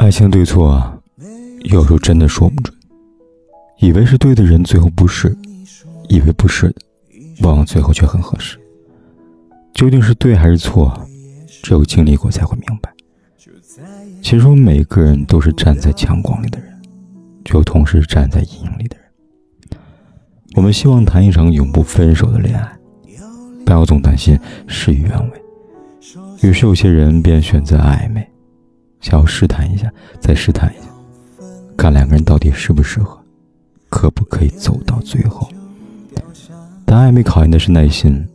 爱情对错啊，有时候真的说不准。以为是对的人，最后不是；以为不是的，往往最后却很合适。究竟是对还是错，只有经历过才会明白。其实我们每个人都是站在强光里的人，却同时站在阴影里的人。我们希望谈一场永不分手的恋爱，不要总担心事与愿违。于是有些人便选择暧昧。想要试探一下，再试探一下，看两个人到底适不适合，可不可以走到最后。但暧昧考验的是耐心，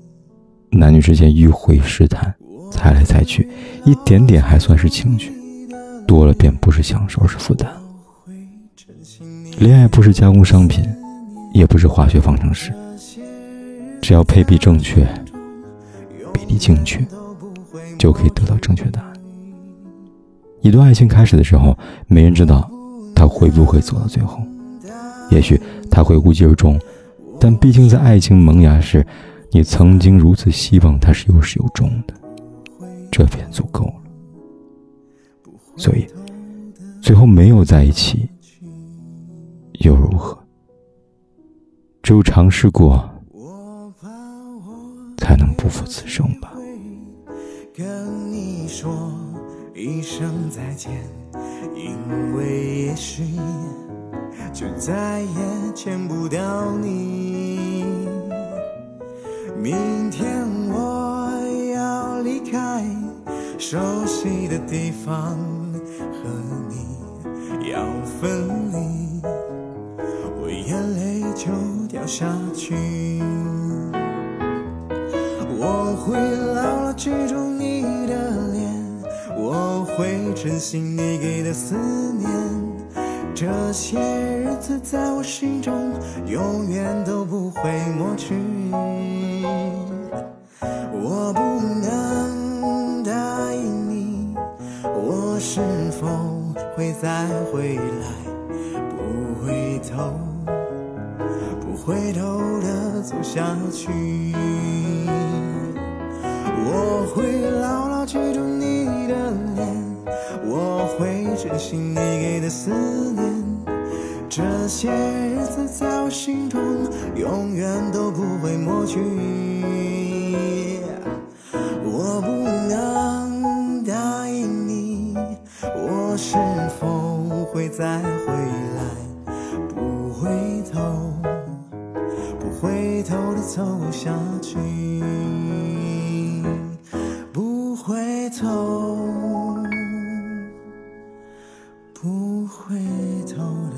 男女之间迂回试探，猜来猜去，一点点还算是情趣，多了便不是享受，而是负担。恋爱不是加工商品，也不是化学方程式，只要配比正确，比例精确，就可以得到正确答案。一段爱情开始的时候，没人知道他会不会走到最后。也许他会无疾而终，但毕竟在爱情萌芽时，你曾经如此希望他是有始有终的，这便足够了。所以，最后没有在一起又如何？只有尝试过，才能不负此生吧。跟你说。一声再见，因为也许就再也见不到你。明天我要离开熟悉的地方，和你要分离，我眼泪就掉下去。我会牢牢记住。我会珍惜你给的思念，这些日子在我心中永远都不会抹去。我不能答应你，我是否会再回来？不回头，不回头的走下去。我会牢会珍惜你给的思念，这些日子在我心中永远都不会抹去。我不能答应你，我是否会再回来？不回头，不回头的走下去。不回头，